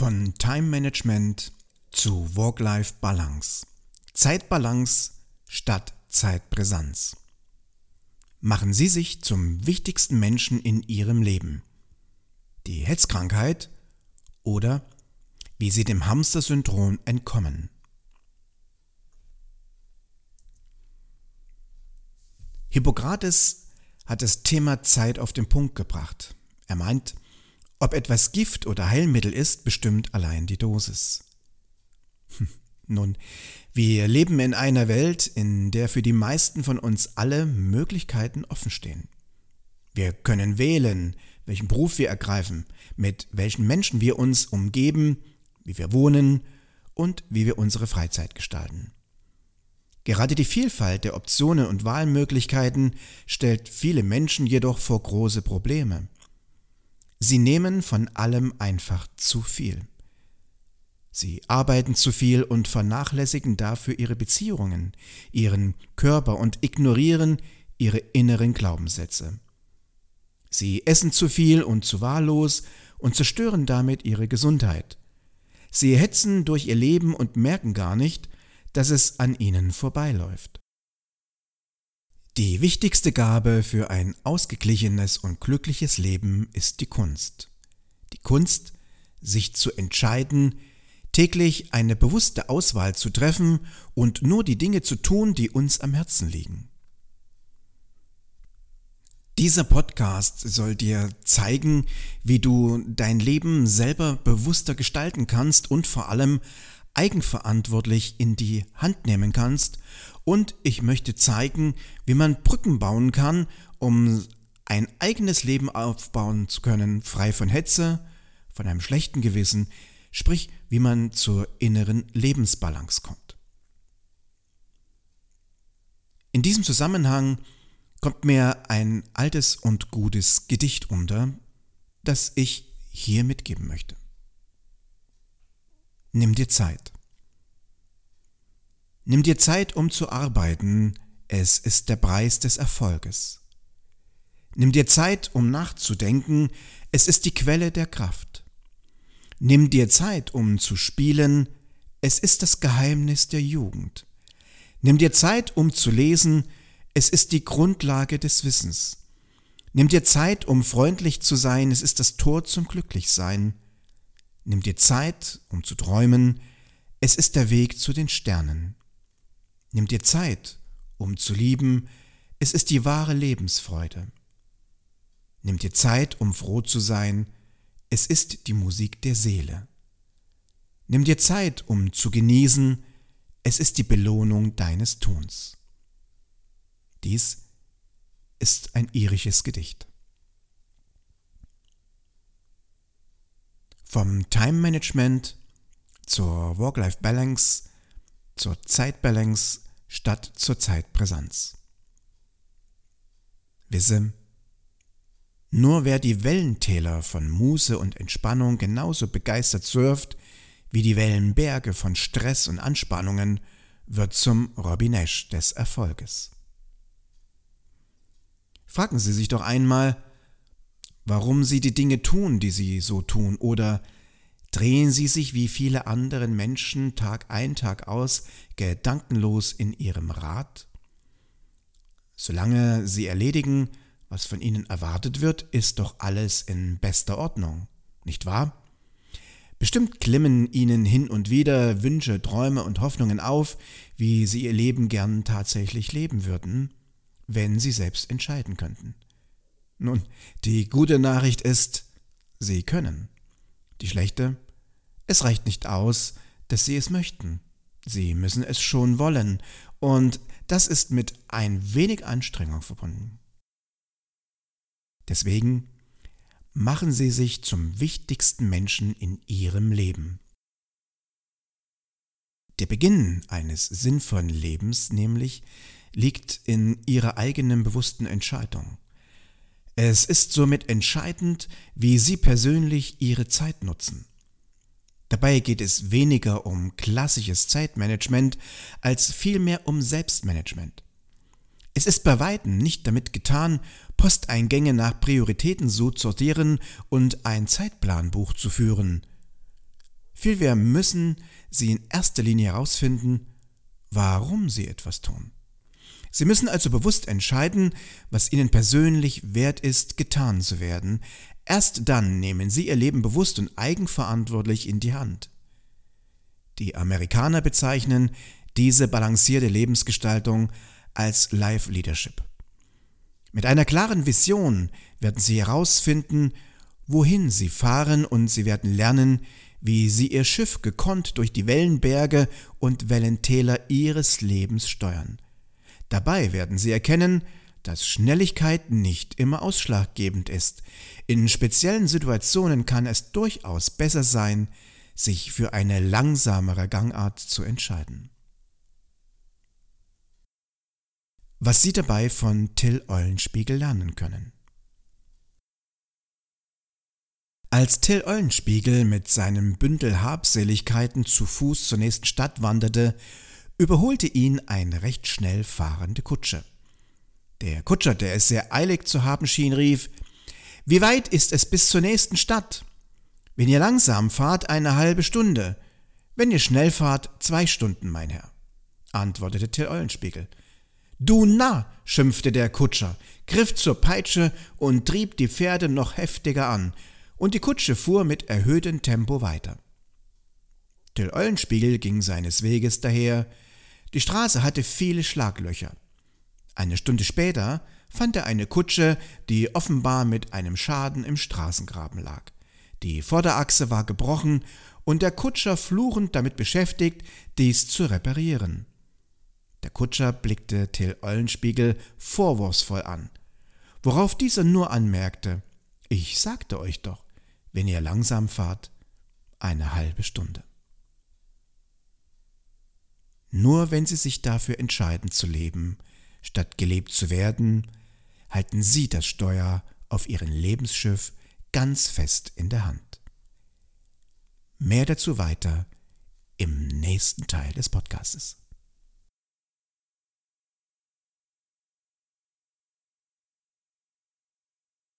Von Time Management zu Work-Life-Balance. Zeitbalance statt Zeitpräsenz. Machen Sie sich zum wichtigsten Menschen in Ihrem Leben. Die Hetzkrankheit oder wie Sie dem Hamster-Syndrom entkommen. Hippokrates hat das Thema Zeit auf den Punkt gebracht. Er meint, ob etwas Gift oder Heilmittel ist, bestimmt allein die Dosis. Hm, nun, wir leben in einer Welt, in der für die meisten von uns alle Möglichkeiten offenstehen. Wir können wählen, welchen Beruf wir ergreifen, mit welchen Menschen wir uns umgeben, wie wir wohnen und wie wir unsere Freizeit gestalten. Gerade die Vielfalt der Optionen und Wahlmöglichkeiten stellt viele Menschen jedoch vor große Probleme. Sie nehmen von allem einfach zu viel. Sie arbeiten zu viel und vernachlässigen dafür ihre Beziehungen, ihren Körper und ignorieren ihre inneren Glaubenssätze. Sie essen zu viel und zu wahllos und zerstören damit ihre Gesundheit. Sie hetzen durch ihr Leben und merken gar nicht, dass es an ihnen vorbeiläuft. Die wichtigste Gabe für ein ausgeglichenes und glückliches Leben ist die Kunst. Die Kunst, sich zu entscheiden, täglich eine bewusste Auswahl zu treffen und nur die Dinge zu tun, die uns am Herzen liegen. Dieser Podcast soll dir zeigen, wie du dein Leben selber bewusster gestalten kannst und vor allem eigenverantwortlich in die Hand nehmen kannst und ich möchte zeigen, wie man Brücken bauen kann, um ein eigenes Leben aufbauen zu können, frei von Hetze, von einem schlechten Gewissen, sprich wie man zur inneren Lebensbalance kommt. In diesem Zusammenhang kommt mir ein altes und gutes Gedicht unter, das ich hier mitgeben möchte. Nimm dir Zeit. Nimm dir Zeit, um zu arbeiten, es ist der Preis des Erfolges. Nimm dir Zeit, um nachzudenken, es ist die Quelle der Kraft. Nimm dir Zeit, um zu spielen, es ist das Geheimnis der Jugend. Nimm dir Zeit, um zu lesen, es ist die Grundlage des Wissens. Nimm dir Zeit, um freundlich zu sein, es ist das Tor zum Glücklichsein. Nimm dir Zeit, um zu träumen, es ist der Weg zu den Sternen. Nimm dir Zeit, um zu lieben, es ist die wahre Lebensfreude. Nimm dir Zeit, um froh zu sein, es ist die Musik der Seele. Nimm dir Zeit, um zu genießen, es ist die Belohnung deines Tuns. Dies ist ein irisches Gedicht. Vom Time Management zur Work-Life-Balance zur Zeitbalance statt zur Zeitpräsenz. Wisse, nur wer die Wellentäler von Muße und Entspannung genauso begeistert surft wie die Wellenberge von Stress und Anspannungen, wird zum Robin Nash des Erfolges. Fragen Sie sich doch einmal, warum Sie die Dinge tun, die Sie so tun, oder drehen sie sich wie viele andere Menschen Tag ein, Tag aus gedankenlos in ihrem Rad? Solange sie erledigen, was von ihnen erwartet wird, ist doch alles in bester Ordnung, nicht wahr? Bestimmt klimmen ihnen hin und wieder Wünsche, Träume und Hoffnungen auf, wie sie ihr Leben gern tatsächlich leben würden, wenn sie selbst entscheiden könnten. Nun, die gute Nachricht ist, sie können. Die schlechte? Es reicht nicht aus, dass sie es möchten. Sie müssen es schon wollen, und das ist mit ein wenig Anstrengung verbunden. Deswegen machen Sie sich zum wichtigsten Menschen in Ihrem Leben. Der Beginn eines sinnvollen Lebens nämlich liegt in Ihrer eigenen bewussten Entscheidung. Es ist somit entscheidend, wie Sie persönlich Ihre Zeit nutzen. Dabei geht es weniger um klassisches Zeitmanagement als vielmehr um Selbstmanagement. Es ist bei weitem nicht damit getan, Posteingänge nach Prioritäten so zu sortieren und ein Zeitplanbuch zu führen. Vielmehr müssen Sie in erster Linie herausfinden, warum Sie etwas tun. Sie müssen also bewusst entscheiden, was Ihnen persönlich wert ist, getan zu werden. Erst dann nehmen Sie Ihr Leben bewusst und eigenverantwortlich in die Hand. Die Amerikaner bezeichnen diese balancierte Lebensgestaltung als Life Leadership. Mit einer klaren Vision werden Sie herausfinden, wohin Sie fahren und Sie werden lernen, wie Sie Ihr Schiff gekonnt durch die Wellenberge und Wellentäler Ihres Lebens steuern. Dabei werden Sie erkennen, dass Schnelligkeit nicht immer ausschlaggebend ist. In speziellen Situationen kann es durchaus besser sein, sich für eine langsamere Gangart zu entscheiden. was Sie dabei von Till Eulenspiegel lernen können. Als Till Eulenspiegel mit seinem Bündel Habseligkeiten zu Fuß zur nächsten Stadt wanderte, überholte ihn eine recht schnell fahrende Kutsche. Der Kutscher, der es sehr eilig zu haben schien, rief Wie weit ist es bis zur nächsten Stadt? Wenn ihr langsam fahrt, eine halbe Stunde, wenn ihr schnell fahrt, zwei Stunden, mein Herr, antwortete Till Eulenspiegel. Du Narr, schimpfte der Kutscher, griff zur Peitsche und trieb die Pferde noch heftiger an, und die Kutsche fuhr mit erhöhtem Tempo weiter. Till Eulenspiegel ging seines Weges daher. Die Straße hatte viele Schlaglöcher. Eine Stunde später fand er eine Kutsche, die offenbar mit einem Schaden im Straßengraben lag. Die Vorderachse war gebrochen und der Kutscher fluchend damit beschäftigt, dies zu reparieren. Der Kutscher blickte Till Eulenspiegel vorwurfsvoll an, worauf dieser nur anmerkte, ich sagte euch doch, wenn ihr langsam fahrt, eine halbe Stunde. Nur wenn Sie sich dafür entscheiden zu leben, statt gelebt zu werden, halten Sie das Steuer auf Ihrem Lebensschiff ganz fest in der Hand. Mehr dazu weiter im nächsten Teil des Podcastes.